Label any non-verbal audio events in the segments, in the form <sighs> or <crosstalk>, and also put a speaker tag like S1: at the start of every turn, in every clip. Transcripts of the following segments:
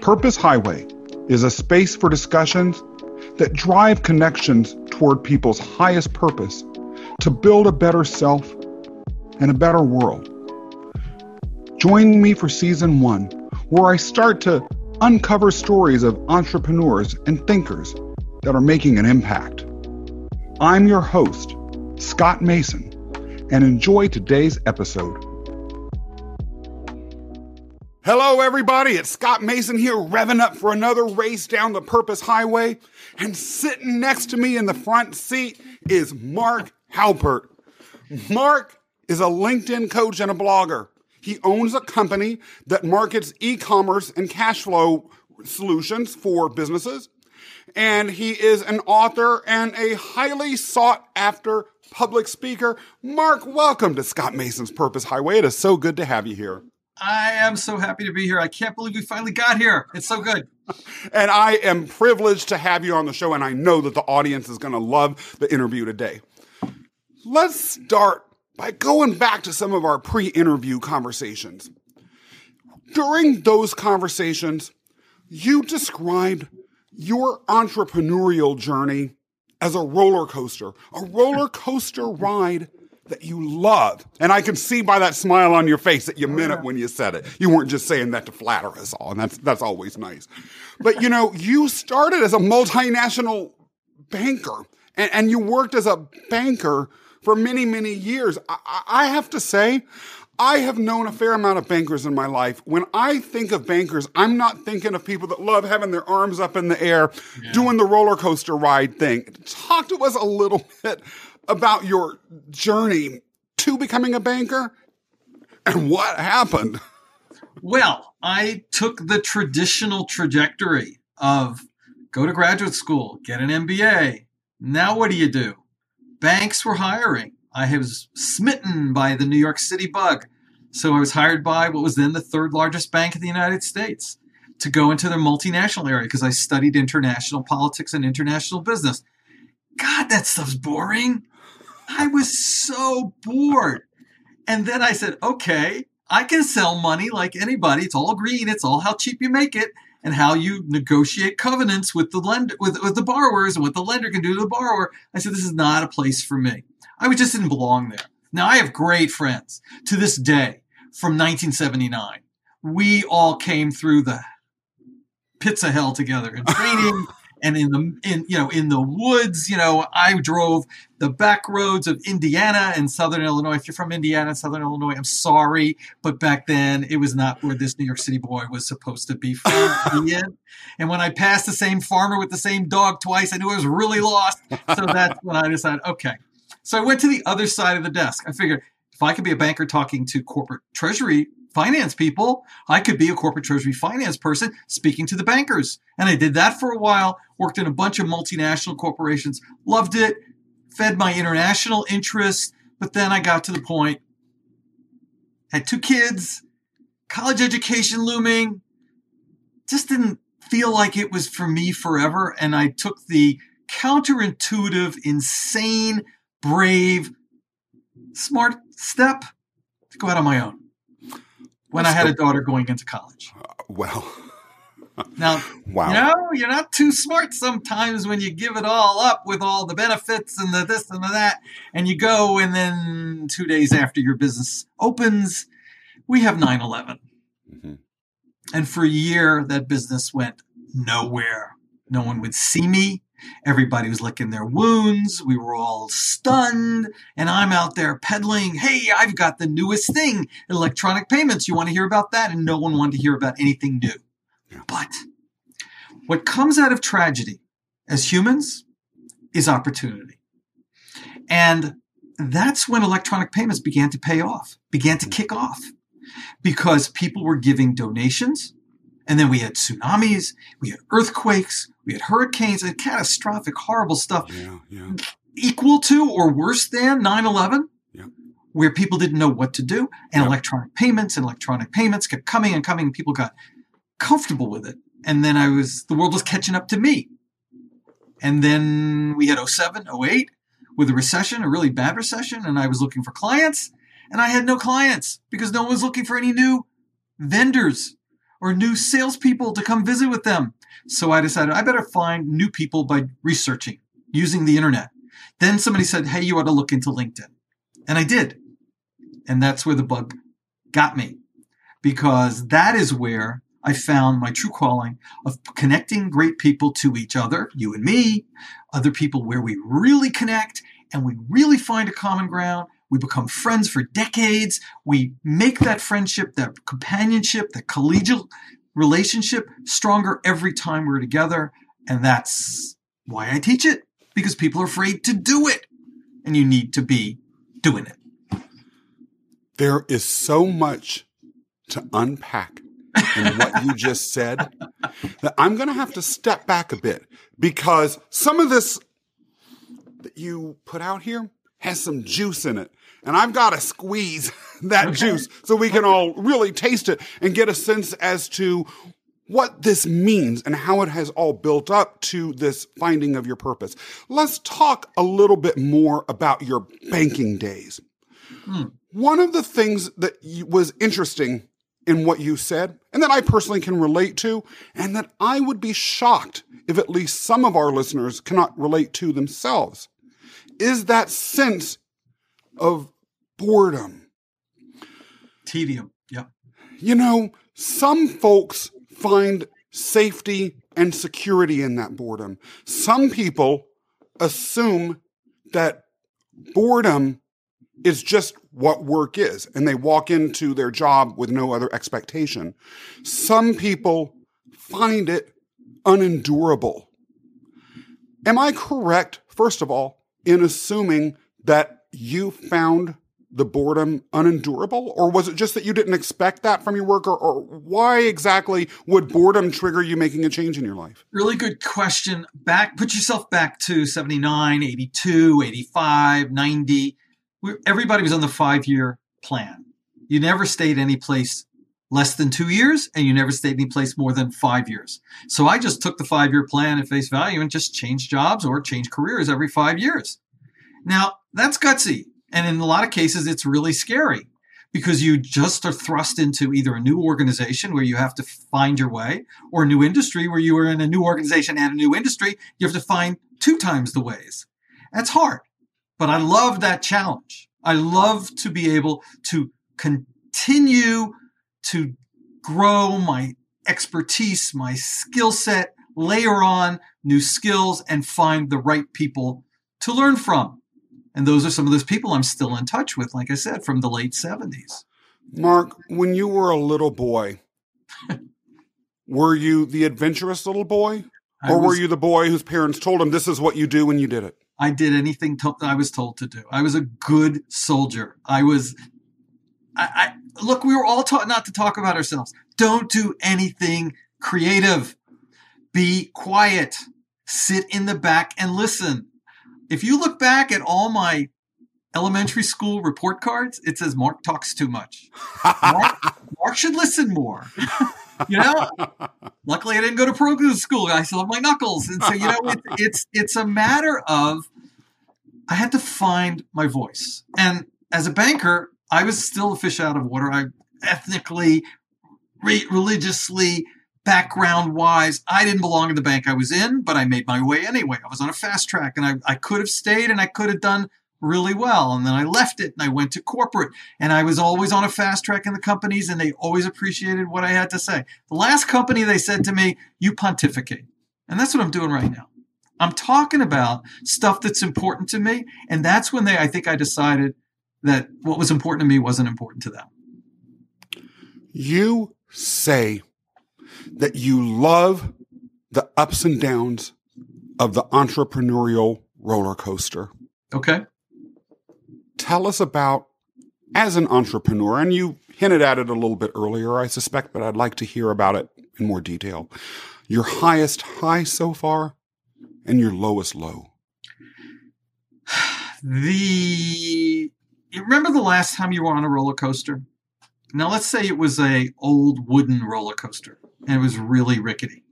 S1: Purpose Highway is a space for discussions that drive connections toward people's highest purpose to build a better self and a better world. Join me for season one, where I start to uncover stories of entrepreneurs and thinkers that are making an impact. I'm your host, Scott Mason, and enjoy today's episode. Hello, everybody. It's Scott Mason here, revving up for another race down the Purpose Highway. And sitting next to me in the front seat is Mark Halpert. Mark is a LinkedIn coach and a blogger. He owns a company that markets e commerce and cash flow solutions for businesses. And he is an author and a highly sought after public speaker. Mark, welcome to Scott Mason's Purpose Highway. It is so good to have you here.
S2: I am so happy to be here. I can't believe we finally got here. It's so good. <laughs>
S1: and I am privileged to have you on the show, and I know that the audience is going to love the interview today. Let's start by going back to some of our pre interview conversations. During those conversations, you described your entrepreneurial journey as a roller coaster, a roller coaster ride that you love. And I can see by that smile on your face that you meant it when you said it. You weren't just saying that to flatter us all, and that's that's always nice. But you know, you started as a multinational banker, and, and you worked as a banker for many, many years. I, I have to say, I have known a fair amount of bankers in my life. When I think of bankers, I'm not thinking of people that love having their arms up in the air, yeah. doing the roller coaster ride thing. Talk to us a little <laughs> bit about your journey to becoming a banker and what happened.
S2: Well, I took the traditional trajectory of go to graduate school, get an MBA. Now, what do you do? banks were hiring. I was smitten by the New York City bug. So I was hired by what was then the third largest bank in the United States to go into their multinational area because I studied international politics and international business. God, that stuff's boring. I was so bored. And then I said, okay, I can sell money like anybody. It's all green. It's all how cheap you make it and how you negotiate covenants with the lender with, with the borrowers and what the lender can do to the borrower. I said, this is not a place for me. I just didn't belong there. Now I have great friends to this day from 1979. We all came through the pits of hell together in training and in the in you know in the woods you know i drove the back roads of indiana and southern illinois. If you're from indiana and southern illinois i'm sorry but back then it was not where this new york city boy was supposed to be from <laughs> and when i passed the same farmer with the same dog twice i knew i was really lost. So <laughs> that's when i decided okay. So i went to the other side of the desk. I figured if i could be a banker talking to corporate treasury finance people. I could be a corporate treasury finance person speaking to the bankers. And I did that for a while, worked in a bunch of multinational corporations, loved it, fed my international interests. But then I got to the point, had two kids, college education looming, just didn't feel like it was for me forever. And I took the counterintuitive, insane, brave, smart step to go out on my own when I had a daughter going into college.
S1: Uh, well, <laughs>
S2: now, wow. you know, you're not too smart sometimes when you give it all up with all the benefits and the this and the that, and you go, and then two days after your business opens, we have 9 11. Mm-hmm. And for a year, that business went nowhere. No one would see me. Everybody was licking their wounds. We were all stunned. And I'm out there peddling, hey, I've got the newest thing electronic payments. You want to hear about that? And no one wanted to hear about anything new. But what comes out of tragedy as humans is opportunity. And that's when electronic payments began to pay off, began to mm. kick off because people were giving donations and then we had tsunamis, we had earthquakes, we had hurricanes, and catastrophic, horrible stuff. Yeah, yeah. Equal to or worse than 9 11, yeah. where people didn't know what to do. And electronic payments and electronic payments kept coming and coming, and people got comfortable with it. And then I was, the world was catching up to me. And then we had 07, 08 with a recession, a really bad recession, and I was looking for clients, and I had no clients because no one was looking for any new vendors or new salespeople to come visit with them. So I decided I better find new people by researching using the internet. Then somebody said, Hey, you ought to look into LinkedIn. And I did. And that's where the bug got me because that is where I found my true calling of connecting great people to each other, you and me, other people where we really connect and we really find a common ground. We become friends for decades. We make that friendship, that companionship, that collegial relationship stronger every time we're together. And that's why I teach it because people are afraid to do it. And you need to be doing it.
S1: There is so much to unpack in what you just said that I'm going to have to step back a bit because some of this that you put out here has some juice in it. And I've got to squeeze <laughs> that juice so we can all really taste it and get a sense as to what this means and how it has all built up to this finding of your purpose. Let's talk a little bit more about your banking days. Hmm. One of the things that was interesting in what you said and that I personally can relate to, and that I would be shocked if at least some of our listeners cannot relate to themselves, is that sense of boredom.
S2: Tedium, yeah.
S1: You know, some folks find safety and security in that boredom. Some people assume that boredom is just what work is, and they walk into their job with no other expectation. Some people find it unendurable. Am I correct, first of all, in assuming that you found the boredom unendurable? Or was it just that you didn't expect that from your work? Or, or, why exactly would boredom trigger you making a change in your life?
S2: Really good question. Back, put yourself back to 79, 82, 85, 90 everybody was on the five year plan. You never stayed any place less than two years, and you never stayed any place more than five years. So I just took the five year plan at face value and just changed jobs or changed careers every five years. Now, that's gutsy. And in a lot of cases, it's really scary because you just are thrust into either a new organization where you have to find your way or a new industry where you are in a new organization and a new industry. You have to find two times the ways. That's hard. But I love that challenge. I love to be able to continue to grow my expertise, my skill set, layer on new skills, and find the right people to learn from. And those are some of those people I'm still in touch with, like I said, from the late 70s.
S1: Mark, when you were a little boy, <laughs> were you the adventurous little boy? Or was, were you the boy whose parents told him this is what you do when you did it?
S2: I did anything to- I was told to do. I was a good soldier. I was. I, I look. We were all taught not to talk about ourselves. Don't do anything creative. Be quiet. Sit in the back and listen. If you look back at all my elementary school report cards, it says Mark talks too much. Mark, <laughs> Mark should listen more. you know, luckily I didn't go to pro school. I still have my knuckles, and so you know, it, <laughs> it's it's a matter of I had to find my voice, and as a banker, I was still a fish out of water. I ethnically, re- religiously, background wise, I didn't belong in the bank I was in, but I made my way anyway. I was on a fast track, and I, I could have stayed, and I could have done really well. And then I left it and I went to corporate and I was always on a fast track in the companies and they always appreciated what I had to say. The last company they said to me, you pontificate. And that's what I'm doing right now. I'm talking about stuff that's important to me. And that's when they, I think I decided that what was important to me wasn't important to them.
S1: You say that you love the ups and downs of the entrepreneurial roller coaster.
S2: Okay
S1: tell us about, as an entrepreneur, and you hinted at it a little bit earlier, I suspect, but I'd like to hear about it in more detail. Your highest high so far and your lowest low. <sighs>
S2: The you remember the last time you were on a roller coaster? Now let's say it was a old wooden roller coaster and it was really rickety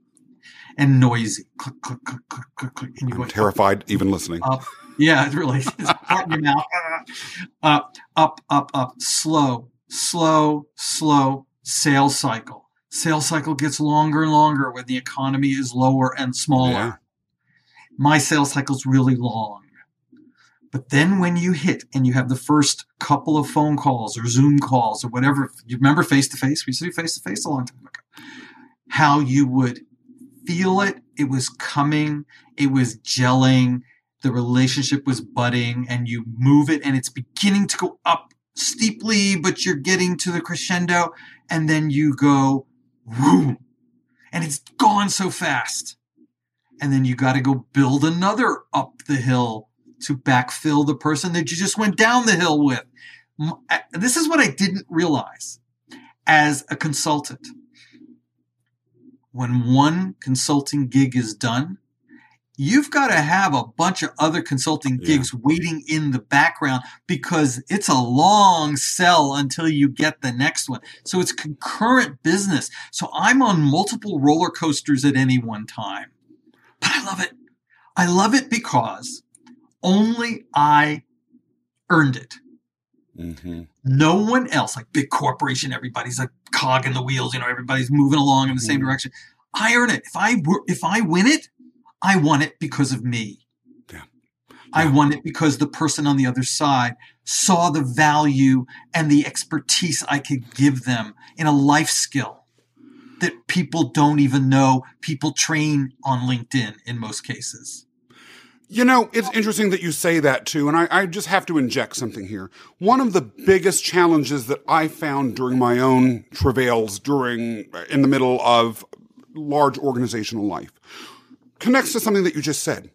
S2: and noisy. Click, click, click, click, click, click.
S1: And you I'm terrified up, even listening.
S2: Up, yeah, it's really it's part in your mouth. Up, up, up, up. Slow, slow, slow sales cycle. Sales cycle gets longer and longer when the economy is lower and smaller.
S1: Yeah.
S2: My sales cycle's really long. But then when you hit and you have the first couple of phone calls or Zoom calls or whatever, you remember face to face? We used to do face to face a long time ago. How you would feel it, it was coming, it was gelling, the relationship was budding, and you move it and it's beginning to go up steeply, but you're getting to the crescendo, and then you go, whoo, and it's gone so fast. And then you got to go build another up the hill to backfill the person that you just went down the hill with. This is what I didn't realize as a consultant. When one consulting gig is done, you've got to have a bunch of other consulting gigs yeah. waiting in the background because it's a long sell until you get the next one. So it's concurrent business. So I'm on multiple roller coasters at any one time. But I love it. I love it because only I earned it. Mm-hmm. No one else, like big corporation, everybody's a cog in the wheels. You know, everybody's moving along in the same mm-hmm. direction. I earn it. If I if I win it, I won it because of me. Yeah. yeah. I won it because the person on the other side saw the value and the expertise I could give them in a life skill that people don't even know. People train on LinkedIn in most cases.
S1: You know, it's interesting that you say that too, and I, I, just have to inject something here. One of the biggest challenges that I found during my own travails during in the middle of large organizational life connects to something that you just said,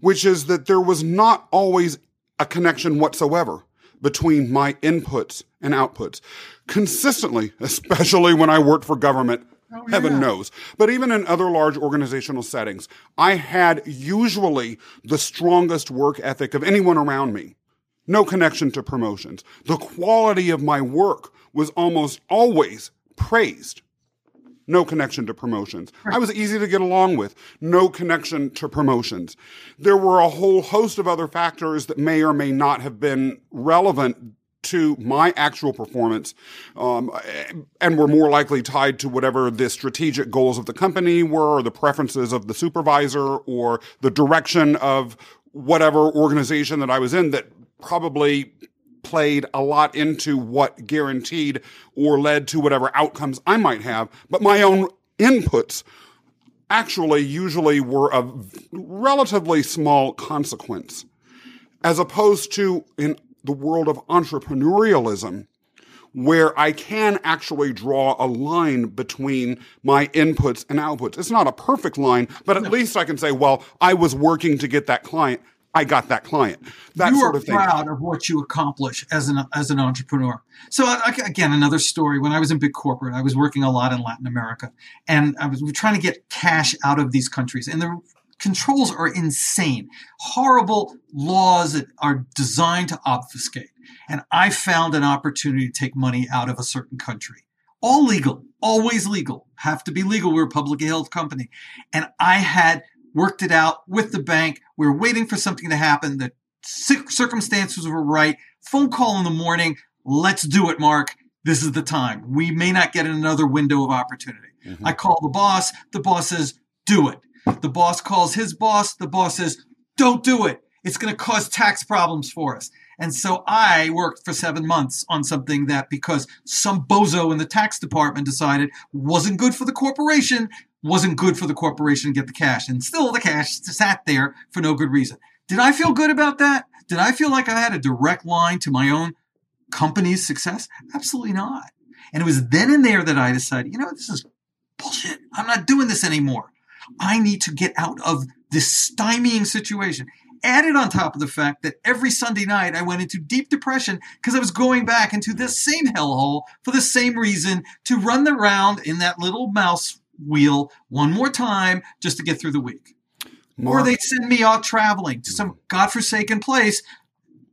S1: which is that there was not always a connection whatsoever between my inputs and outputs. Consistently, <laughs> especially when I worked for government, Oh, Heaven knows. But even in other large organizational settings, I had usually the strongest work ethic of anyone around me. No connection to promotions. The quality of my work was almost always praised. No connection to promotions. I was easy to get along with. No connection to promotions. There were a whole host of other factors that may or may not have been relevant to my actual performance um, and were more likely tied to whatever the strategic goals of the company were or the preferences of the supervisor or the direction of whatever organization that I was in that probably played a lot into what guaranteed or led to whatever outcomes I might have, but my own inputs actually usually were of relatively small consequence as opposed to in the world of entrepreneurialism where I can actually draw a line between my inputs and outputs. It's not a perfect line, but at no. least I can say, well, I was working to get that client. I got that client. That
S2: you
S1: sort
S2: of
S1: thing.
S2: proud of what you accomplish as an as an entrepreneur. So again, another story. When I was in big corporate, I was working a lot in Latin America, and I was trying to get cash out of these countries. And the controls are insane, horrible laws that are designed to obfuscate. And I found an opportunity to take money out of a certain country. All legal, always legal, have to be legal. We're a publicly held company. And I had worked it out with the bank. We were waiting for something to happen. The circumstances were right. Phone call in the morning. Let's do it, Mark. This is the time. We may not get another window of opportunity. Mm-hmm. I call the boss. The boss says, do it. The boss calls his boss. The boss says, don't do it. It's going to cause tax problems for us. And so I worked for seven months on something that because some bozo in the tax department decided wasn't good for the corporation, wasn't good for the corporation to get the cash. And still the cash sat there for no good reason. Did I feel good about that? Did I feel like I had a direct line to my own company's success? Absolutely not. And it was then and there that I decided, you know, this is bullshit. I'm not doing this anymore. I need to get out of this stymieing situation. Added on top of the fact that every Sunday night I went into deep depression because I was going back into this same hellhole for the same reason to run the round in that little mouse wheel one more time just to get through the week. Mark. Or they'd send me out traveling to some hmm. godforsaken place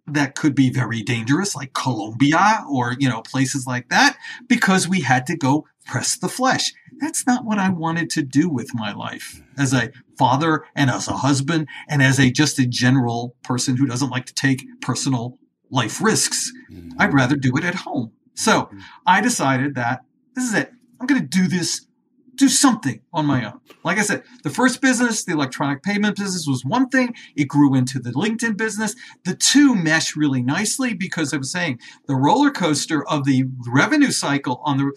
S2: that could be very dangerous, like Colombia or, you know, places like that, because we had to go press the flesh that's not what I wanted to do with my life as a father and as a husband and as a just a general person who doesn't like to take personal life risks. Mm-hmm. I'd rather do it at home. So mm-hmm. I decided that this is it. I'm going to do this do something on my own. Like I said, the first business, the electronic payment business, was one thing. It grew into the LinkedIn business. The two mesh really nicely because I was saying the roller coaster of the revenue cycle on the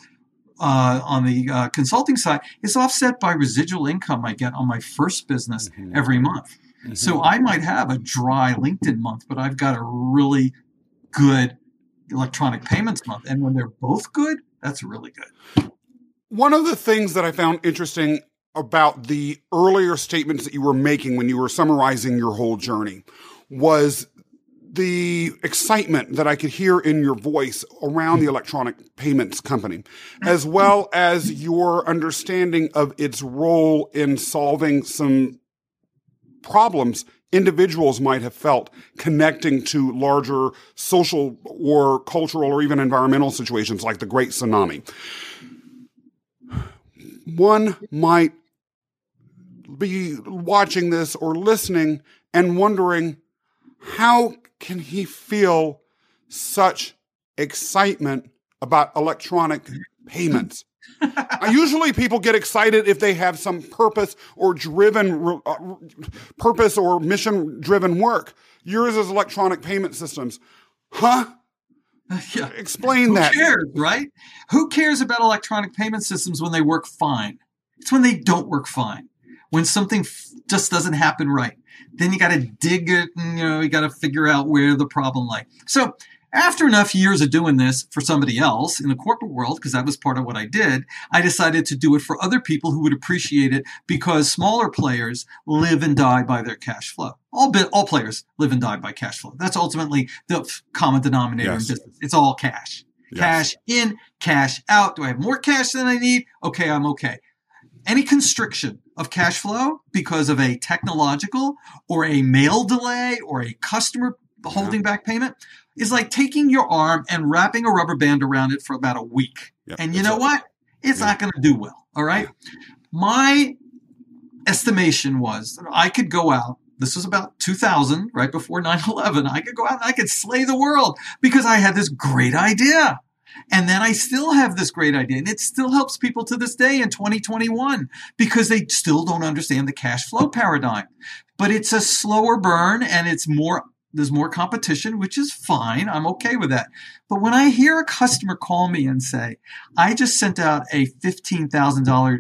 S2: uh, on the uh, consulting side is offset by residual income I get on my first business mm-hmm. every month. Mm-hmm. So I might have a dry LinkedIn month, but I've got a really good electronic payments month. And when they're both good, that's really good.
S1: One of the things that I found interesting about the earlier statements that you were making when you were summarizing your whole journey was the excitement that I could hear in your voice around the electronic payments company, as well as your understanding of its role in solving some problems individuals might have felt connecting to larger social or cultural or even environmental situations like the Great Tsunami. One might be watching this or listening and wondering how can he feel such excitement about electronic payments? Usually people get excited if they have some purpose or driven uh, purpose or mission driven work. Yours is electronic payment systems. Huh? <laughs>
S2: Yeah.
S1: Explain
S2: Who
S1: that.
S2: Who cares, right? Who cares about electronic payment systems when they work fine? It's when they don't work fine. When something f- just doesn't happen right. Then you got to dig it and you know, you got to figure out where the problem lies. So after enough years of doing this for somebody else in the corporate world, because that was part of what I did, I decided to do it for other people who would appreciate it because smaller players live and die by their cash flow. All bit, all players live and die by cash flow. That's ultimately the common denominator yes. in business. It's all cash. Yes. Cash in, cash out. Do I have more cash than I need? Okay, I'm okay. Any constriction of cash flow because of a technological or a mail delay or a customer holding back payment is like taking your arm and wrapping a rubber band around it for about a week. And you know what? It's yeah. not going to do well. All right. Yeah. My estimation was that I could go out. This was about 2000, right before 9 11. I could go out and I could slay the world because I had this great idea. And then I still have this great idea. And it still helps people to this day in 2021 because they still don't understand the cash flow paradigm. But it's a slower burn and it's more there's more competition, which is fine. I'm okay with that. But when I hear a customer call me and say, I just sent out a $15,000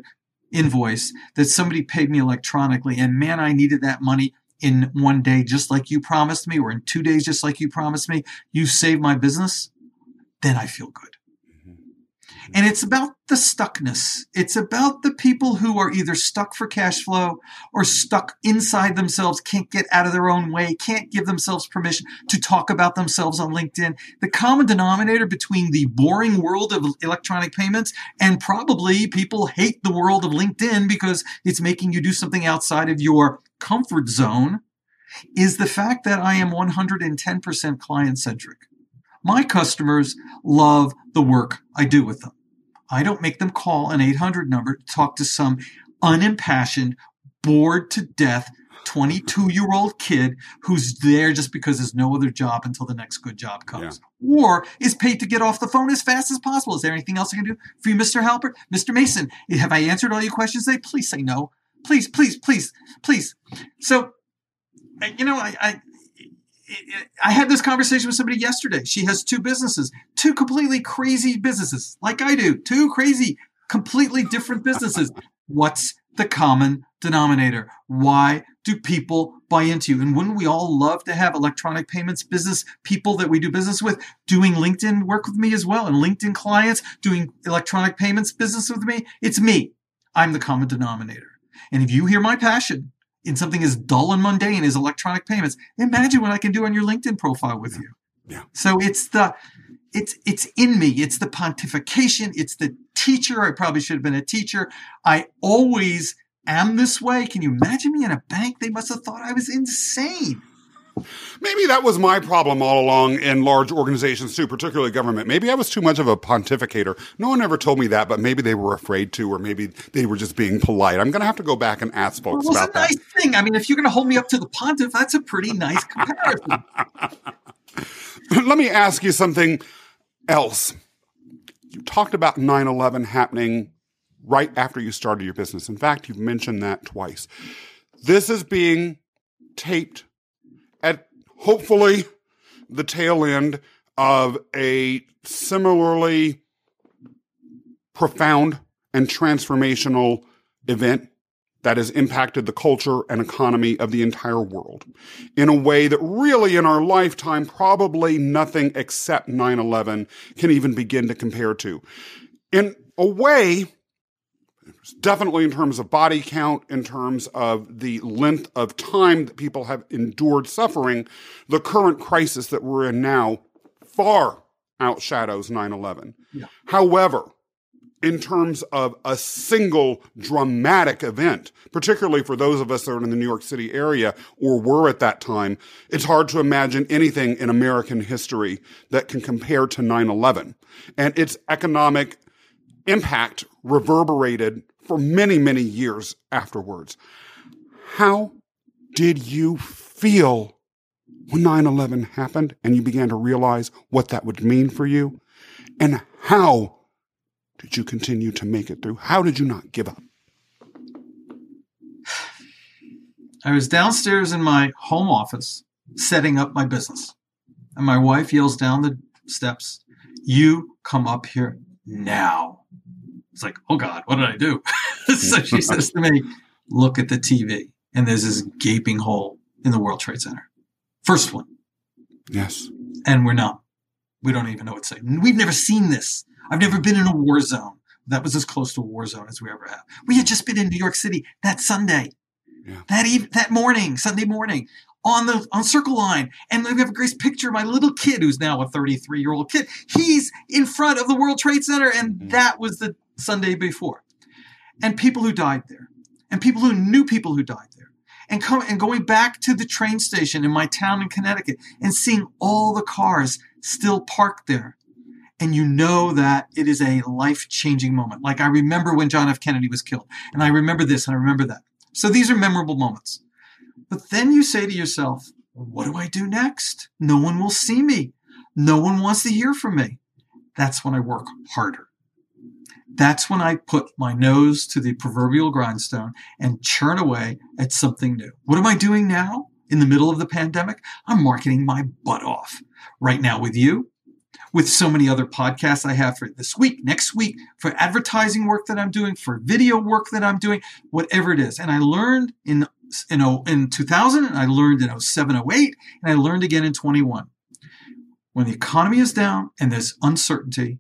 S2: invoice that somebody paid me electronically, and man, I needed that money in one day, just like you promised me, or in two days, just like you promised me, you saved my business, then I feel good. Mm-hmm. Mm-hmm. And it's about the stuckness. It's about the people who are either stuck for cash flow or stuck inside themselves, can't get out of their own way, can't give themselves permission to talk about themselves on LinkedIn. The common denominator between the boring world of electronic payments and probably people hate the world of LinkedIn because it's making you do something outside of your comfort zone is the fact that I am 110% client centric. My customers love the work I do with them. I don't make them call an 800 number to talk to some unimpassioned, bored to death 22 year old kid who's there just because there's no other job until the next good job comes. Yeah. Or is paid to get off the phone as fast as possible. Is there anything else I can do for you, Mr. Halpert? Mr. Mason, have I answered all your questions today? Please say no. Please, please, please, please. So, you know, I, I I had this conversation with somebody yesterday. She has two businesses, two completely crazy businesses, like I do, two crazy, completely different businesses. What's the common denominator? Why do people buy into you? And wouldn't we all love to have electronic payments business people that we do business with doing LinkedIn work with me as well and LinkedIn clients doing electronic payments business with me? It's me. I'm the common denominator. And if you hear my passion, in something as dull and mundane as electronic payments. Imagine what I can do on your LinkedIn profile with you.
S1: Yeah.
S2: So it's the it's it's in me. It's the pontification. It's the teacher. I probably should have been a teacher. I always am this way. Can you imagine me in a bank? They must have thought I was insane.
S1: Maybe that was my problem all along in large organizations too, particularly government. Maybe I was too much of a pontificator. No one ever told me that, but maybe they were afraid to, or maybe they were just being polite. I'm going to have to go back and ask folks well, about
S2: that.
S1: Nice
S2: thing. I mean, if you're going to hold me up to the pontiff, that's a pretty nice comparison. <laughs>
S1: Let me ask you something else. You talked about 9/11 happening right after you started your business. In fact, you've mentioned that twice. This is being taped at hopefully the tail end of a similarly profound and transformational event that has impacted the culture and economy of the entire world in a way that really in our lifetime, probably nothing except 9 11 can even begin to compare to. In a way, definitely in terms of body count, in terms of the length of time that people have endured suffering, the current crisis that we're in now far outshadows 9 11.
S2: Yeah.
S1: However, in terms of a single dramatic event, particularly for those of us that are in the New York City area or were at that time, it's hard to imagine anything in American history that can compare to 9 11. And its economic impact reverberated for many, many years afterwards. How did you feel when 9 11 happened and you began to realize what that would mean for you? And how did you continue to make it through? How did you not give up?
S2: I was downstairs in my home office setting up my business. And my wife yells down the steps, You come up here now. It's like, Oh God, what did I do? <laughs> so she <laughs> says to me, Look at the TV. And there's this gaping hole in the World Trade Center. First one.
S1: Yes.
S2: And we're not. We don't even know what to say. We've never seen this. I've never been in a war zone. That was as close to a war zone as we ever have. We had just been in New York City that Sunday,
S1: Yeah.
S2: that eve- that morning, Sunday morning, on the on Circle Line, and we have a great picture of my little kid, who's now a 33 year old kid. He's in front of the World Trade Center, and
S1: Mhm.
S2: that was the Sunday before. And people who died there, and people who knew people who died there, and come and going back to the train station in my town in Connecticut, and seeing all the cars still parked there and you know that it is a life changing moment. Like I remember when John F. Kennedy was killed, and I remember this, and I remember that. So these are memorable moments. But then you say to yourself, what do I do next? No one will see me. No one wants to hear from me. That's when I work harder. That's when I put my nose to the proverbial grindstone and churn away at something new. What am I doing now in the middle of the pandemic? I'm marketing my butt off right now with you, with so many other podcasts I have for this week, next week, for advertising work that I'm doing, for video work that I'm doing, whatever it is. And I learned in in, oh- in 2000, and I learned in 07, 08, and I learned again in 21. When the economy is down and there's uncertainty,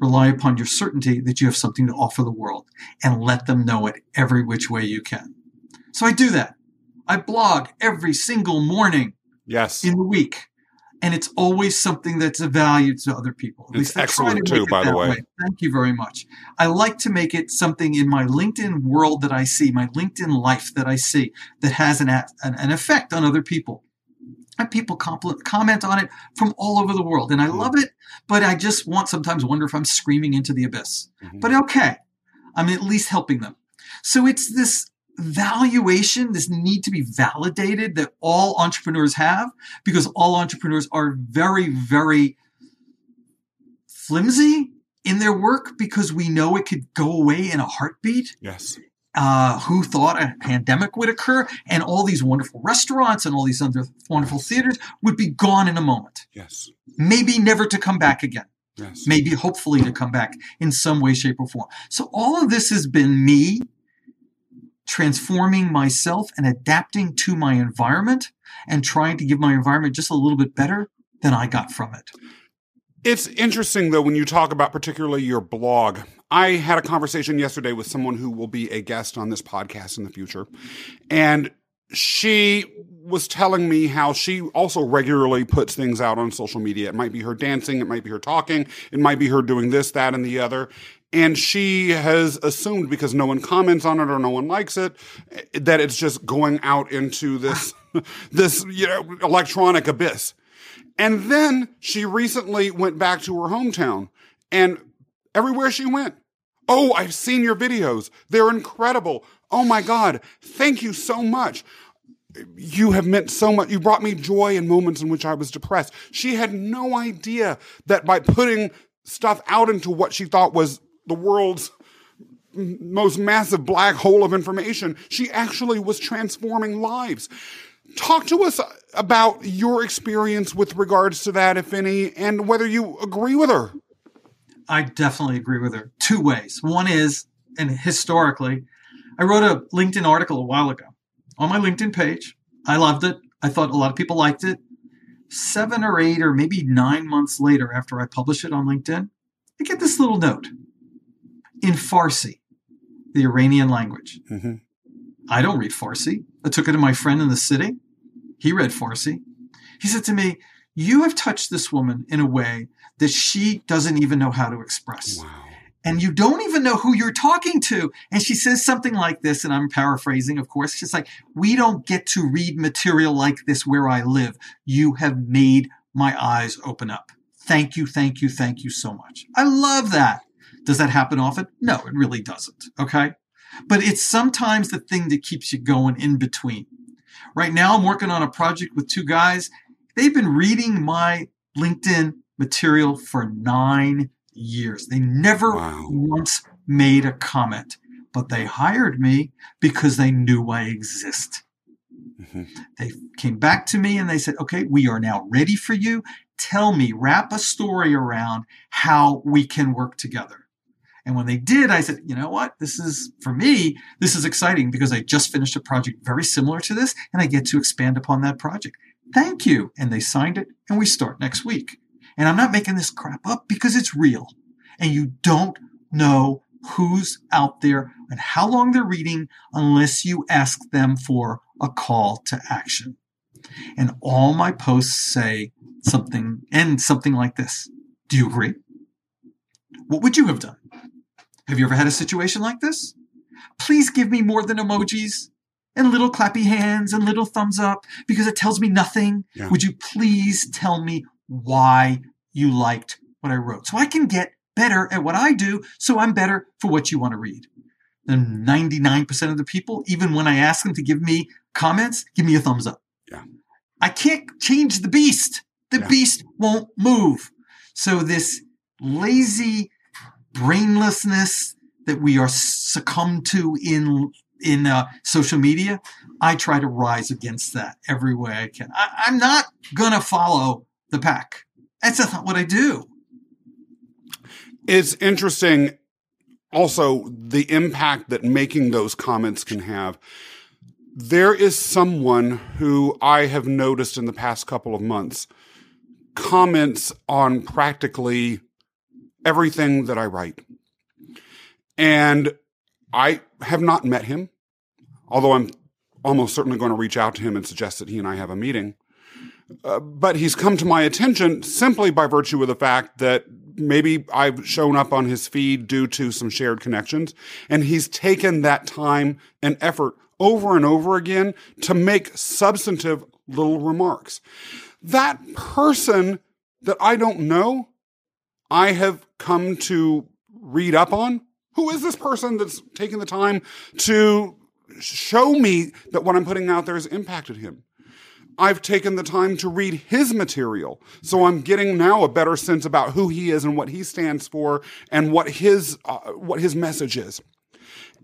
S2: rely upon your certainty that you have something to offer the world and let them know it every which way you can. So I do that. I blog every single morning
S1: Yes.
S2: in the week. And it's always something that's of value to other people. At
S1: It's excellent
S2: to
S1: too, by the
S2: that
S1: way.
S2: Thank you very much. I like to make it something in my LinkedIn world that I see, my LinkedIn life that I see, that has an, an, an effect on other people. And people comment on it from all over the world. And I
S1: Hmm.
S2: love it, but I just want sometimes wonder if I'm screaming into the abyss.
S1: Mhm.
S2: But okay, I'm at least helping them. So it's this valuation, this need to be validated that all entrepreneurs have, because all entrepreneurs are very, very flimsy in their work because we know it could go away in a heartbeat.
S1: yes.
S2: Uh, who thought a pandemic would occur and all these wonderful restaurants and all these other wonderful theaters would be gone in a moment,
S1: Yes.
S2: maybe never to come back again
S1: Yes.
S2: maybe hopefully to come back in some way, shape, or form. So all of this has been me transforming myself and adapting to my environment and trying to give my environment just a little bit better than I got from it.
S1: It's interesting though when you talk about particularly your blog. I had a conversation yesterday with someone who will be a guest on this podcast in the future. And she was telling me how she also regularly puts things out on social media. It might be her dancing, it might be her talking, it might be her doing this, that, and the other. And she has assumed because no one comments on it or no one likes it, that it's just going out into this, <laughs> this, you know, electronic abyss. And then she recently went back to her hometown and everywhere she went, Oh, I've seen your videos. They're incredible. Oh my God. Thank you so much. You have meant so much. You brought me joy in moments in which I was depressed. She had no idea that by putting stuff out into what she thought was the world's most massive black hole of information. She actually was transforming lives. Talk to us about your experience with regards to that, if any, and whether you agree with her.
S2: I definitely agree with her. Two ways. One is, and historically, I wrote a LinkedIn article a while ago on my LinkedIn page. I loved it. I thought a lot of people liked it. Seven or eight or maybe nine months later, after I publish it on LinkedIn, I get this little note in Farsi, the Iranian language. Mm-hmm. I don't read Farsi. I took it to my friend in the city. He read Farsi. He said to me, You have touched this woman in a way that she doesn't even know how to express. Wow. And you don't even know who you're talking to. And she says something like this, and I'm paraphrasing, of course. She's like, We don't get to read material like this where I live. You have made my eyes open up. Thank you, thank you, thank you so much. I love that. Does that happen often? No, it really doesn't. Okay. But it's sometimes the thing that keeps you going in between. Right now, I'm working on a project with two guys. They've been reading my LinkedIn material for nine years. They never wow. once made a comment, but they hired me because they knew I exist. Mm-hmm. They came back to me and they said, okay, we are now ready for you. Tell me, wrap a story around how we can work together. And when they did, I said, you know what? This is, for me, this is exciting because I just finished a project very similar to this and I get to expand upon that project. Thank you. And they signed it and we start next week. And I'm not making this crap up because it's real. And you don't know who's out there and how long they're reading unless you ask them for a call to action. And all my posts say something, and something like this. Do you agree? What would you have done? Have you ever had a situation like this? Please give me more than emojis and little clappy hands and little thumbs up because it tells me nothing. Yeah. Would you please tell me why you liked what I wrote so I can get better at what I do so I'm better for what you want to read? And 99% of the people, even when I ask them to give me comments, give me a thumbs up. Yeah. I can't change the beast. The yeah. beast won't move. So this lazy brainlessness that we are succumbed to in in uh, social media, I try to rise against that every way I can. I, am not gonna follow the pack. That's not what I do.
S1: It's interesting. Also, the impact that making those comments can have. There is someone who I have noticed in the past couple of months comments on practically everything that I write. And I have not met him, although I'm almost certainly going to reach out to him and suggest that he and I have a meeting. Uh, but he's come to my attention simply by virtue of the fact that maybe I've shown up on his feed due to some shared connections, and he's taken that time and effort over and over again to make substantive little remarks. That person that I don't know I have come to read up on. Who is this person that's taking the time to show me that what I'm putting out there has impacted him? I've taken the time to read his material. So I'm getting now a better sense about who he is and what he stands for and what his, uh, what his message is.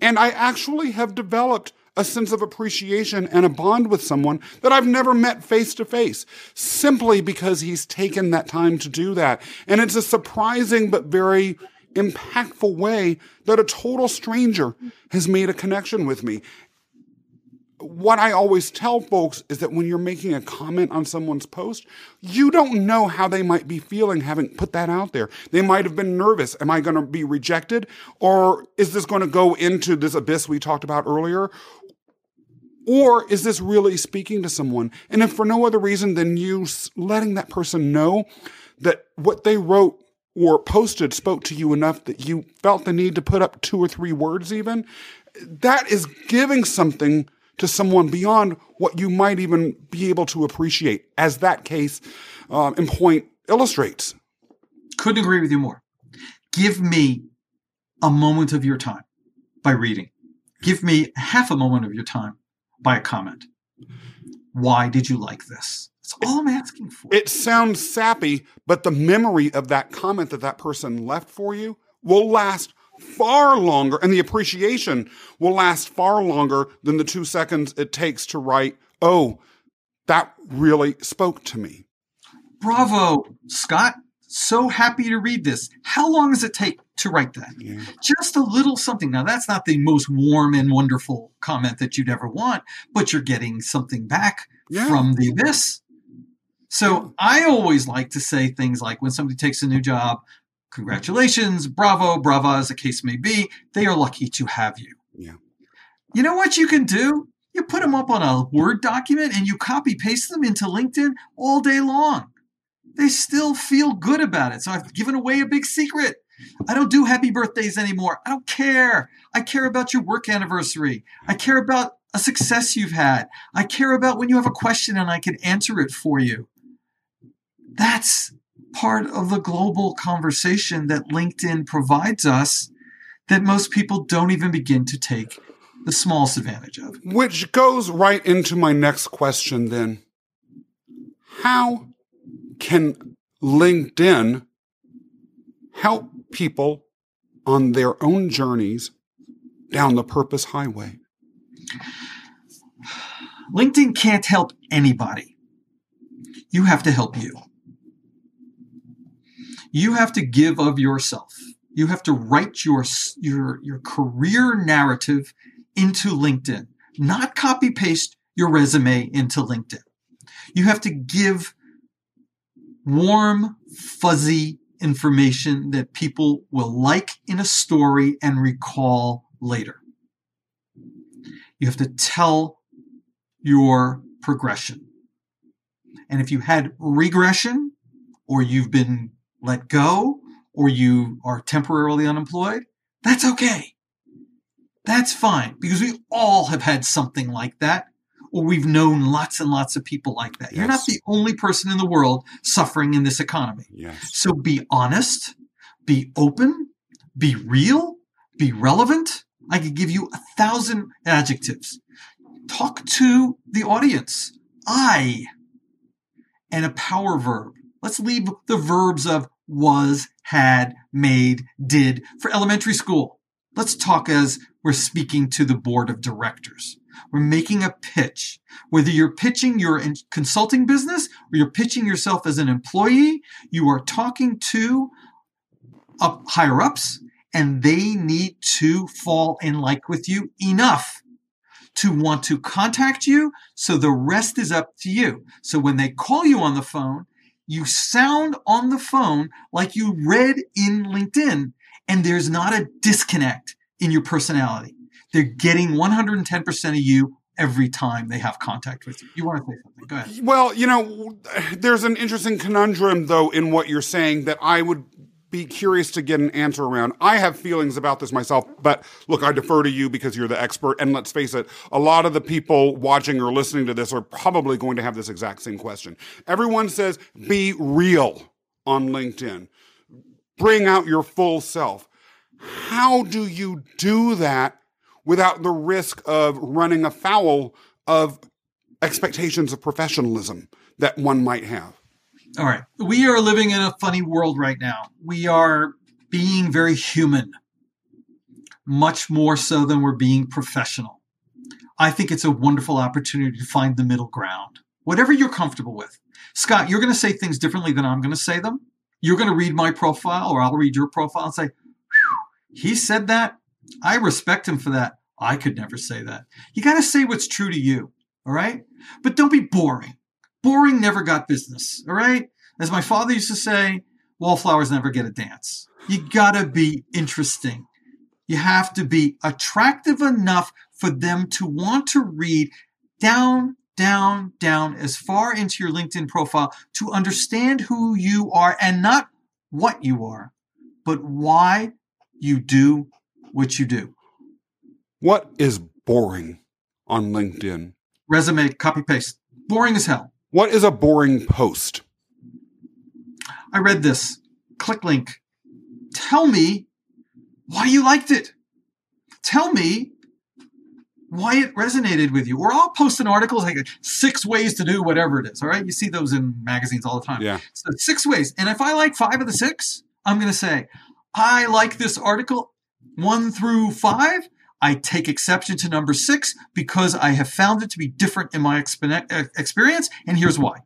S1: And I actually have developed a sense of appreciation and a bond with someone that I've never met face to face simply because he's taken that time to do that. And it's a surprising but very impactful way that a total stranger has made a connection with me. What I always tell folks is that when you're making a comment on someone's post, you don't know how they might be feeling having put that out there. They might have been nervous. Am I going to be rejected? Or is this going to go into this abyss we talked about earlier? Or is this really speaking to someone? And if for no other reason than you letting that person know that what they wrote or posted spoke to you enough that you felt the need to put up two or three words, even, that is giving something to someone beyond what you might even be able to appreciate, as that case um, in point illustrates.
S2: Couldn't agree with you more. Give me a moment of your time by reading. Give me half a moment of your time by a comment. Why did you like this? That's all I'm asking for.
S1: It sounds sappy, but the memory of that comment that that person left for you will last far longer, and the appreciation will last far longer than the two seconds it takes to write, oh, that really spoke to me.
S2: Bravo, Scott. So happy to read this. How long does it take to write that?
S1: Yeah.
S2: Just a little something. Now, that's not the most warm and wonderful comment that you'd ever want, but you're getting something back
S1: Yeah.
S2: from the abyss. So I always like to say things like when somebody takes a new job, congratulations, bravo, brava, as the case may be, they are lucky to have you.
S1: Yeah.
S2: You know what you can do? You put them up on a Word document and you copy paste them into LinkedIn all day long. They still feel good about it. So I've given away a big secret. I don't do happy birthdays anymore. I don't care. I care about your work anniversary. I care about a success you've had. I care about when you have a question and I can answer it for you. That's part of the global conversation that LinkedIn provides us that most people don't even begin to take the smallest advantage of.
S1: Which goes right into my next question then. How can LinkedIn help people on their own journeys down the purpose highway?
S2: LinkedIn can't help anybody. You have to help you. You have to give of yourself. You have to write your your your career narrative into LinkedIn, not copy paste your resume into LinkedIn. You have to give warm, fuzzy information that people will like in a story and recall later. You have to tell your progression. And if you had regression, or you've been let go, or you are temporarily unemployed, that's okay. That's fine because we all have had something like that, or we've known lots and lots of people like that. You're not the only person in the world suffering in this economy.
S1: Yes.
S2: So be honest, be open, be real, be relevant. I could give you a thousand adjectives. Talk to the audience. I and a power verb. Let's leave the verbs of was, had, made, did for elementary school. Let's talk as we're speaking to the board of directors. We're making a pitch. Whether you're pitching your consulting business or you're pitching yourself as an employee, you are talking to up higher ups and they need to fall in like with you enough to want to contact you. So the rest is up to you. So when they call you on the phone, you sound on the phone like you read in LinkedIn and there's not a disconnect in your personality. They're getting 110% of you every time they have contact with you. You want to say something? Go ahead.
S1: Well, you know, there's an interesting conundrum, though, in what you're saying that I would be curious to get an answer around. I have feelings about this myself, but look, I defer to you because you're the expert. And let's face it, a lot of the people watching or listening to this are probably going to have this exact same question. Everyone says, be real on LinkedIn, bring out your full self. How do you do that without the risk of running afoul of expectations of professionalism that one might have?
S2: All right. We are living in a funny world right now. We are being very human, much more so than we're being professional. I think it's a wonderful opportunity to find the middle ground, whatever you're comfortable with. Scott, you're going to say things differently than I'm going to say them. You're going to read my profile or I'll read your profile and say, he said that. I respect him for that. I could never say that. You got to say what's true to you. All right. But don't be boring boring never got business. All right. As my father used to say, wallflowers never get a dance. You gotta be interesting. You have to be attractive enough for them to want to read down, down, down as far into your LinkedIn profile to understand who you are and not what you are, but why you do what you do.
S1: What is boring on LinkedIn?
S2: Resume, copy paste. Boring as hell.
S1: What is a boring post?
S2: I read this. Click link. Tell me why you liked it. Tell me why it resonated with you. Or I'll post an article like six ways to do whatever it is. All right. You see those in magazines all the time.
S1: Yeah.
S2: So six ways. And if I like five of the six, I'm going to say, I like this article. one through five, I take exception to number six because I have found it to be different in my expe- experience. And here's why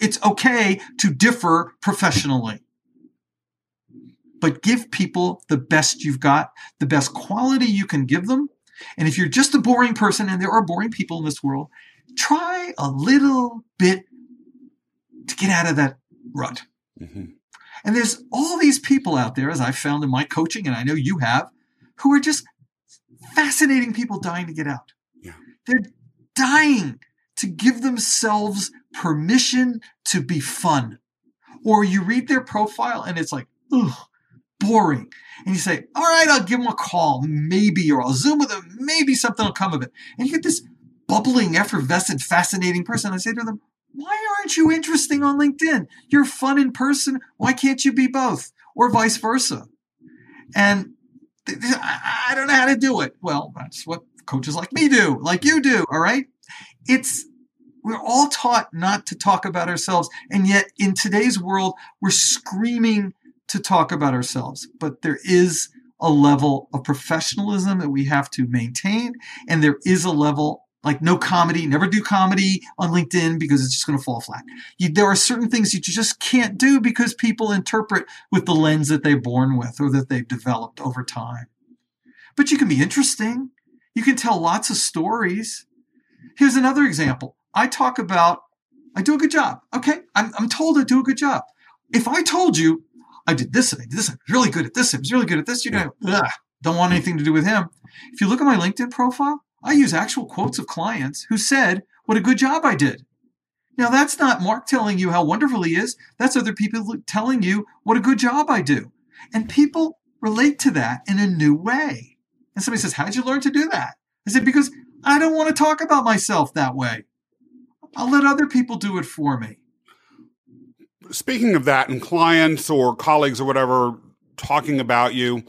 S2: it's okay to differ professionally. But give people the best you've got, the best quality you can give them. And if you're just a boring person, and there are boring people in this world, try a little bit to get out of that rut. Mm-hmm. And there's all these people out there, as I've found in my coaching, and I know you have, who are just fascinating people dying to get out.
S1: Yeah.
S2: They're dying to give themselves permission to be fun. Or you read their profile and it's like, ugh, boring. And you say, all right, I'll give them a call, maybe, or I'll Zoom with them, maybe something will come of it. And you get this bubbling, effervescent, fascinating person. I say to them, why aren't you interesting on LinkedIn? You're fun in person. Why can't you be both? Or vice versa. And I don't know how to do it. Well, that's what coaches like me do, like you do. All right. It's, we're all taught not to talk about ourselves. And yet in today's world, we're screaming to talk about ourselves. But there is a level of professionalism that we have to maintain. And there is a level like no comedy, never do comedy on LinkedIn because it's just going to fall flat. You, there are certain things that you just can't do because people interpret with the lens that they're born with or that they've developed over time. But you can be interesting. You can tell lots of stories. Here's another example. I talk about, I do a good job. Okay. I'm, I'm told I do a good job. If I told you I did this and I did this, I was really good at this, I was really good at this, you're going, don't want anything to do with him. If you look at my LinkedIn profile, I use actual quotes of clients who said what a good job I did. Now, that's not Mark telling you how wonderful he is. That's other people telling you what a good job I do. And people relate to that in a new way. And somebody says, How'd you learn to do that? I said, Because I don't want to talk about myself that way. I'll let other people do it for me.
S1: Speaking of that, and clients or colleagues or whatever talking about you,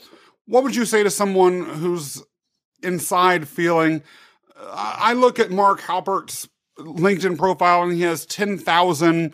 S1: what would you say to someone who's inside feeling. I look at Mark Halpert's LinkedIn profile and he has 10,000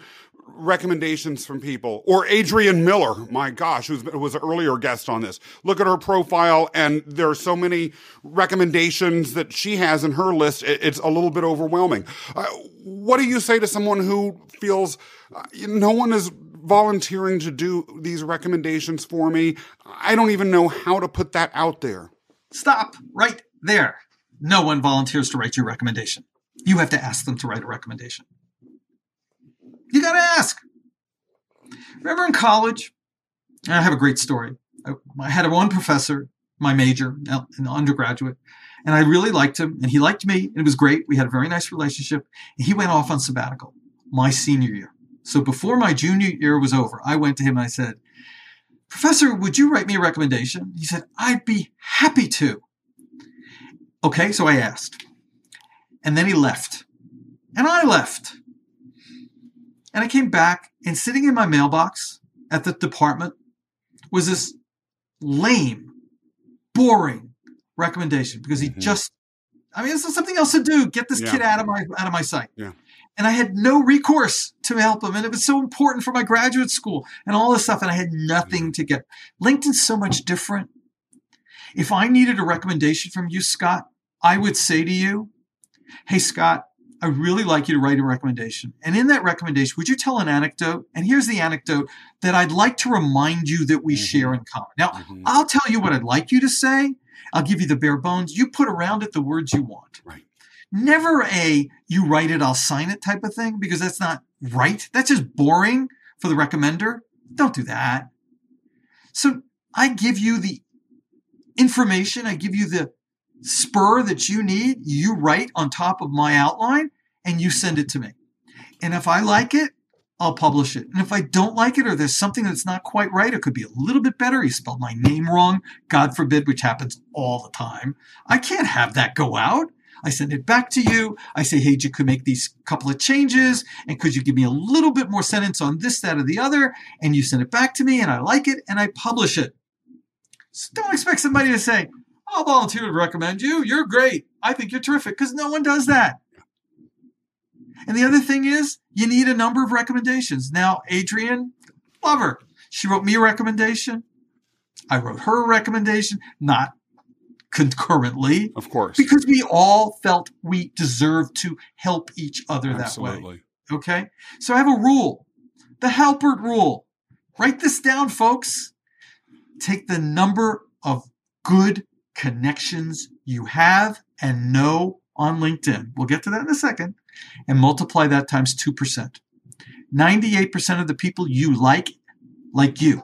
S1: recommendations from people. Or Adrienne Miller, my gosh, who was an earlier guest on this. Look at her profile and there are so many recommendations that she has in her list. It's a little bit overwhelming. Uh, what do you say to someone who feels uh, no one is volunteering to do these recommendations for me? I don't even know how to put that out there.
S2: Stop right there. No one volunteers to write your recommendation. You have to ask them to write a recommendation. You got to ask. Remember in college? I have a great story. I, had one professor, my major, an undergraduate, and I really liked him, and he liked me, and it was great. We had a very nice relationship. And he went off on sabbatical my senior year. So before my junior year was over, I went to him and I said, Professor, would you write me a recommendation? He said, I'd be happy to. Okay, so I asked. And then he left. And I left. And I came back, and sitting in my mailbox at the department was this lame, boring recommendation because he mm-hmm. just, I mean, this is something else to do. Get this yeah. kid out of my out of my sight.
S1: Yeah
S2: and I had no recourse to help him. And it was so important for my graduate school and all this stuff. And I had nothing to get. LinkedIn's so much different. If I needed a recommendation from you, Scott, I would say to you, Hey, Scott, I really like you to write a recommendation. And in that recommendation, would you tell an anecdote? And here's the anecdote that I'd like to remind you that we mm-hmm. share in common. Now, mm-hmm. I'll tell you what I'd like you to say. I'll give you the bare bones. You put around it the words you want.
S1: Right
S2: never a you write it, I'll sign it type of thing because that's not right. That's just boring for the recommender. Don't do that. So I give you the information, I give you the spur that you need. You write on top of my outline and you send it to me. And if I like it, I'll publish it. And if I don't like it or there's something that's not quite right, it could be a little bit better. You spelled my name wrong, God forbid, which happens all the time. I can't have that go out. I send it back to you. I say, hey, you could make these couple of changes. And could you give me a little bit more sentence on this, that, or the other? And you send it back to me and I like it and I publish it. So don't expect somebody to say, I'll volunteer to recommend you. You're great. I think you're terrific because no one does that. And the other thing is, you need a number of recommendations. Now, Adrienne, love her. She wrote me a recommendation. I wrote her a recommendation, not concurrently.
S1: Of course.
S2: Because we all felt we deserved to help each other
S1: Absolutely.
S2: that way. Okay. So I have a rule the Halpert rule. Write this down, folks. Take the number of good connections you have and know on LinkedIn. We'll get to that in a second. And multiply that times 2%. 98% of the people you like, like you.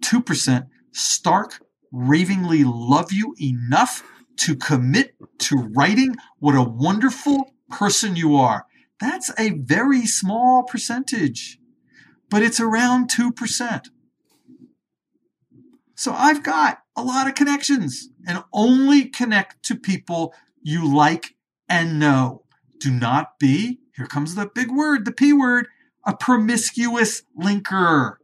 S2: 2% stark, ravingly love you enough to commit to writing what a wonderful person you are. That's a very small percentage, but it's around 2%. So I've got a lot of connections and only connect to people you like and know. Do not be, here comes the big word, the P word, a promiscuous linker.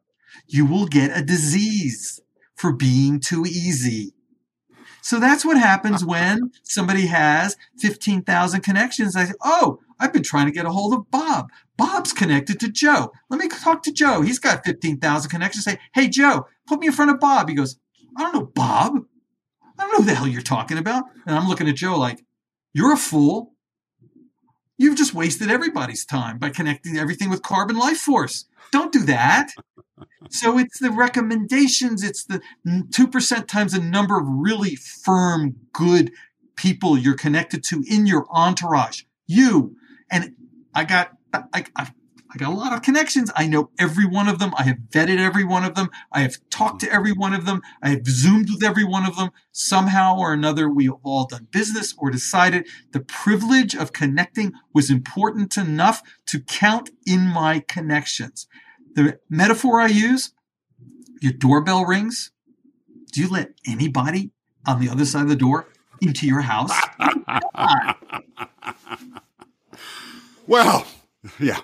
S2: You will get a disease for being too easy. So that's what happens <laughs> when somebody has 15,000 connections. I say, oh, I've been trying to get a hold of Bob. Bob's connected to Joe. Let me talk to Joe. He's got 15,000 connections. Say, hey, Joe, put me in front of Bob. He goes, I don't know, Bob. I don't know who the hell you're talking about. And I'm looking at Joe like, you're a fool. You've just wasted everybody's time by connecting everything with carbon life force. Don't do that. So it's the recommendations, it's the 2% times the number of really firm, good people you're connected to in your entourage. You. And I got, I, I, I got a lot of connections. I know every one of them. I have vetted every one of them. I have talked to every one of them. I have Zoomed with every one of them. Somehow or another, we have all done business or decided the privilege of connecting was important enough to count in my connections. The metaphor I use, your doorbell rings. Do you let anybody on the other side of the door into your house? <laughs>
S1: Well, yeah,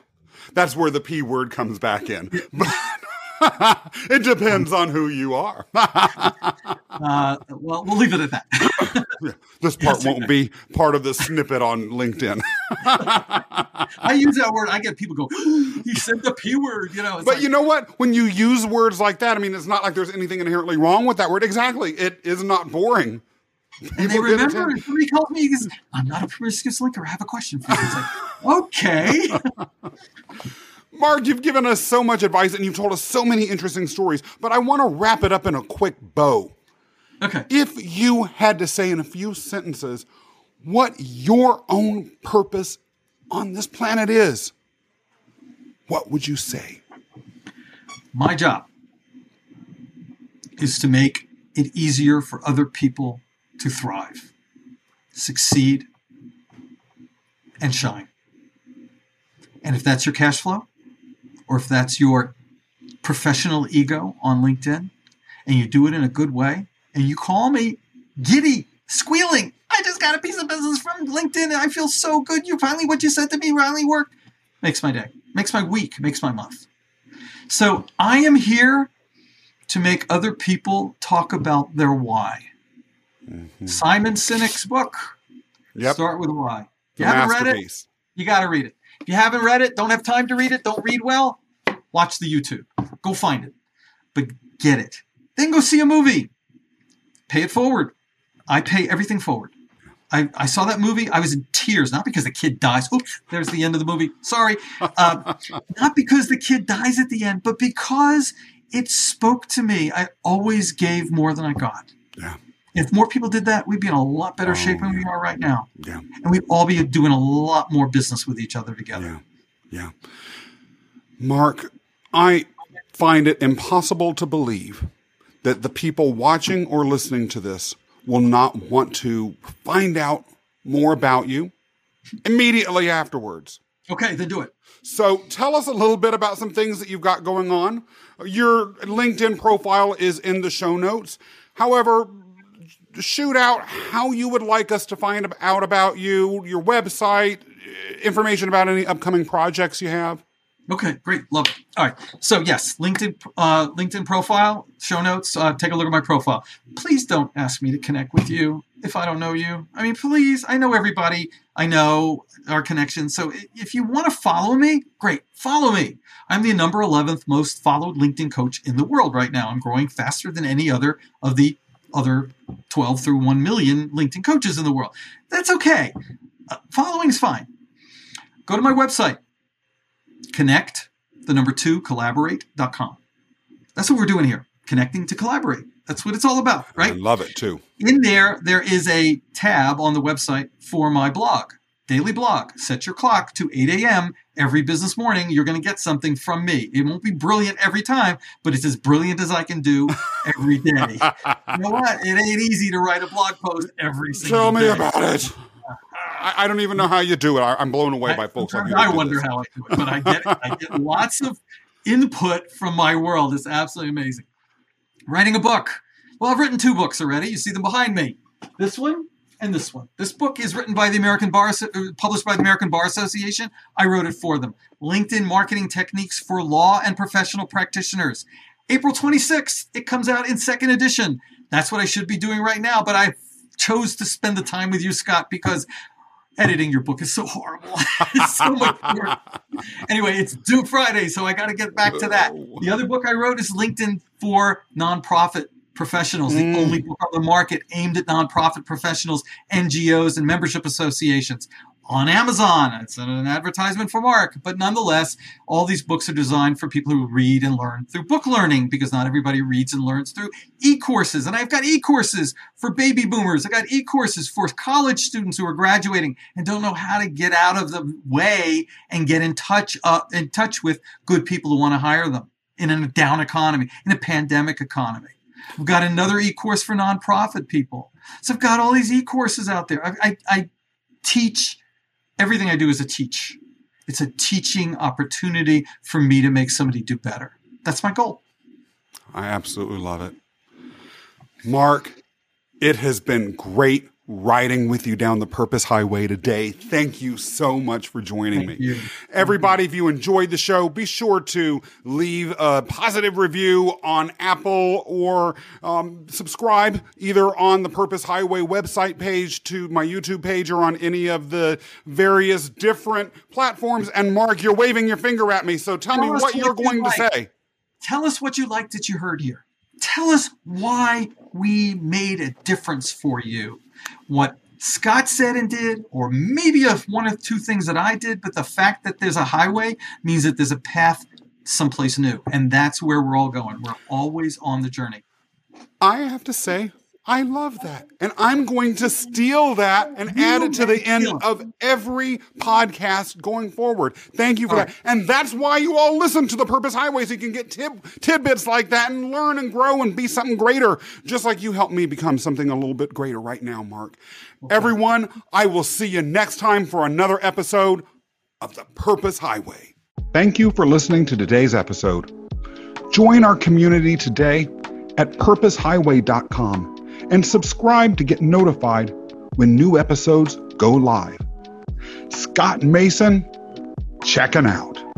S1: that's where the P word comes back in. <laughs> It depends on who you are. <laughs>
S2: uh, well, we'll leave it at that. <laughs>
S1: this part won't be part of the snippet on LinkedIn.
S2: I use that word. I get people go, <gasps> "He said the p word," you know.
S1: But
S2: like,
S1: you know what? When you use words like that, I mean, it's not like there's anything inherently wrong with that word. Exactly, it is not boring.
S2: And they remember. If somebody calls me, goes, "I'm not a promiscuous linker. I have a question for you." It's like, okay. <laughs>
S1: Mark, you've given us so much advice and you've told us so many interesting stories, but I want to wrap it up in a quick bow.
S2: Okay.
S1: If you had to say in a few sentences what your own purpose on this planet is, what would you say?
S2: My job is to make it easier for other people to thrive, succeed, and shine. And if that's your cash flow, or if that's your professional ego on LinkedIn, and you do it in a good way, and you call me giddy, squealing, I just got a piece of business from LinkedIn and I feel so good. You finally, what you said to me finally worked. Makes my day, makes my week, makes my month. So I am here to make other people talk about their why. Simon Sinek's book,
S1: Yep.
S2: Start with Why. If
S1: The
S2: you haven't read it, you got to read it. If you haven't read it, don't have time to read it, don't read well, watch the YouTube. Go find it. But get it. Then go see a movie. Pay it forward. I pay everything forward. I, I saw that movie. I was in tears, not because the kid dies. Oops, there's the end of the movie. Sorry. Um, <laughs> not because the kid dies at the end, but because it spoke to me. I always gave more than I got.
S1: Yeah.
S2: If more people did that, we'd be in a lot better oh, shape than we are right now.
S1: Yeah.
S2: And we'd all be doing a lot more business with each other together.
S1: Yeah. Yeah. Mark, I find it impossible to believe that the people watching or listening to this will not want to find out more about you immediately afterwards.
S2: Okay, then do it.
S1: So tell us a little bit about some things that you've got going on. Your LinkedIn profile is in the show notes. However, shoot out how you would like us to find out about you, your website, information about any upcoming projects you have.
S2: Okay, great, love it. All right, so yes, LinkedIn, uh, LinkedIn profile, show notes. Uh, take a look at my profile. Please don't ask me to connect with you if I don't know you. I mean, please, I know everybody. I know our connections. So if you want to follow me, great, follow me. I'm the number 11th most followed LinkedIn coach in the world right now. I'm growing faster than any other of the other 12 through 1 million LinkedIn coaches in the world. That's okay. Uh, following is fine. Go to my website, connect, the number two, collaborate.com. That's what we're doing here, connecting to collaborate. That's what it's all about, right? I
S1: love it too.
S2: In there, there is a tab on the website for my blog, daily blog. Set your clock to 8 a.m. every business morning. You're going to get something from me. It won't be brilliant every time, but it's as brilliant as I can do every day. you know <laughs> what? It ain't easy to write a blog post every single
S1: Tell me
S2: day.
S1: about it. I, I, don't even know how you do it. I, am blown away by folks.
S2: I, I wonder this. how I do it, but I get I get <laughs> lots of input from my world. It's absolutely amazing. Writing a book. Well, I've written two books already. You see them behind me. This one and this one. This book is written by the American Bar, uh, published by the American Bar Association. I wrote it for them. LinkedIn Marketing Techniques for Law and Professional Practitioners. April 26th, it comes out in second edition. That's what I should be doing right now, but I chose to spend the time with you, Scott, because editing your book is so horrible. <laughs> it's so much work. Anyway, it's due Friday, so I got to get back to that. The other book I wrote is LinkedIn for nonprofit professionals, the mm. only book on the market aimed at nonprofit professionals, NGOs, and membership associations on Amazon. It's an advertisement for Mark, but nonetheless, all these books are designed for people who read and learn through book learning because not everybody reads and learns through e-courses. And I've got e-courses for baby boomers. I've got e-courses for college students who are graduating and don't know how to get out of the way and get in touch uh, in touch with good people who want to hire them in a down economy, in a pandemic economy. I've got another e-course for nonprofit people. So I've got all these e-courses out there. I, I, I teach everything I do is a teach. It's a teaching opportunity for me to make somebody do better. That's my goal.
S1: I absolutely love it. Mark, it has been great riding with you down the Purpose Highway today. Thank you so much for joining
S2: Thank
S1: me.
S2: You.
S1: Everybody, if you enjoyed the show, be sure to leave a positive review on Apple or um, subscribe either on the Purpose Highway website page to my YouTube page or on any of the various different platforms. And Mark, you're waving your finger at me, so tell, tell me what you're going you like. to say.
S2: Tell us what you liked that you heard here. Tell us why we made a difference for you what Scott said and did, or maybe a, one of two things that I did, but the fact that there's a highway means that there's a path someplace new. And that's where we're all going. We're always on the journey.
S1: I have to say, I love that. And I'm going to steal that and you add it to the end of every podcast going forward. Thank you for all that. Right. And that's why you all listen to the Purpose Highway so you can get tib- tidbits like that and learn and grow and be something greater, just like you helped me become something a little bit greater right now, Mark. Okay. Everyone, I will see you next time for another episode of the Purpose Highway. Thank you for listening to today's episode. Join our community today at purposehighway.com and subscribe to get notified when new episodes go live. Scott Mason, checking out.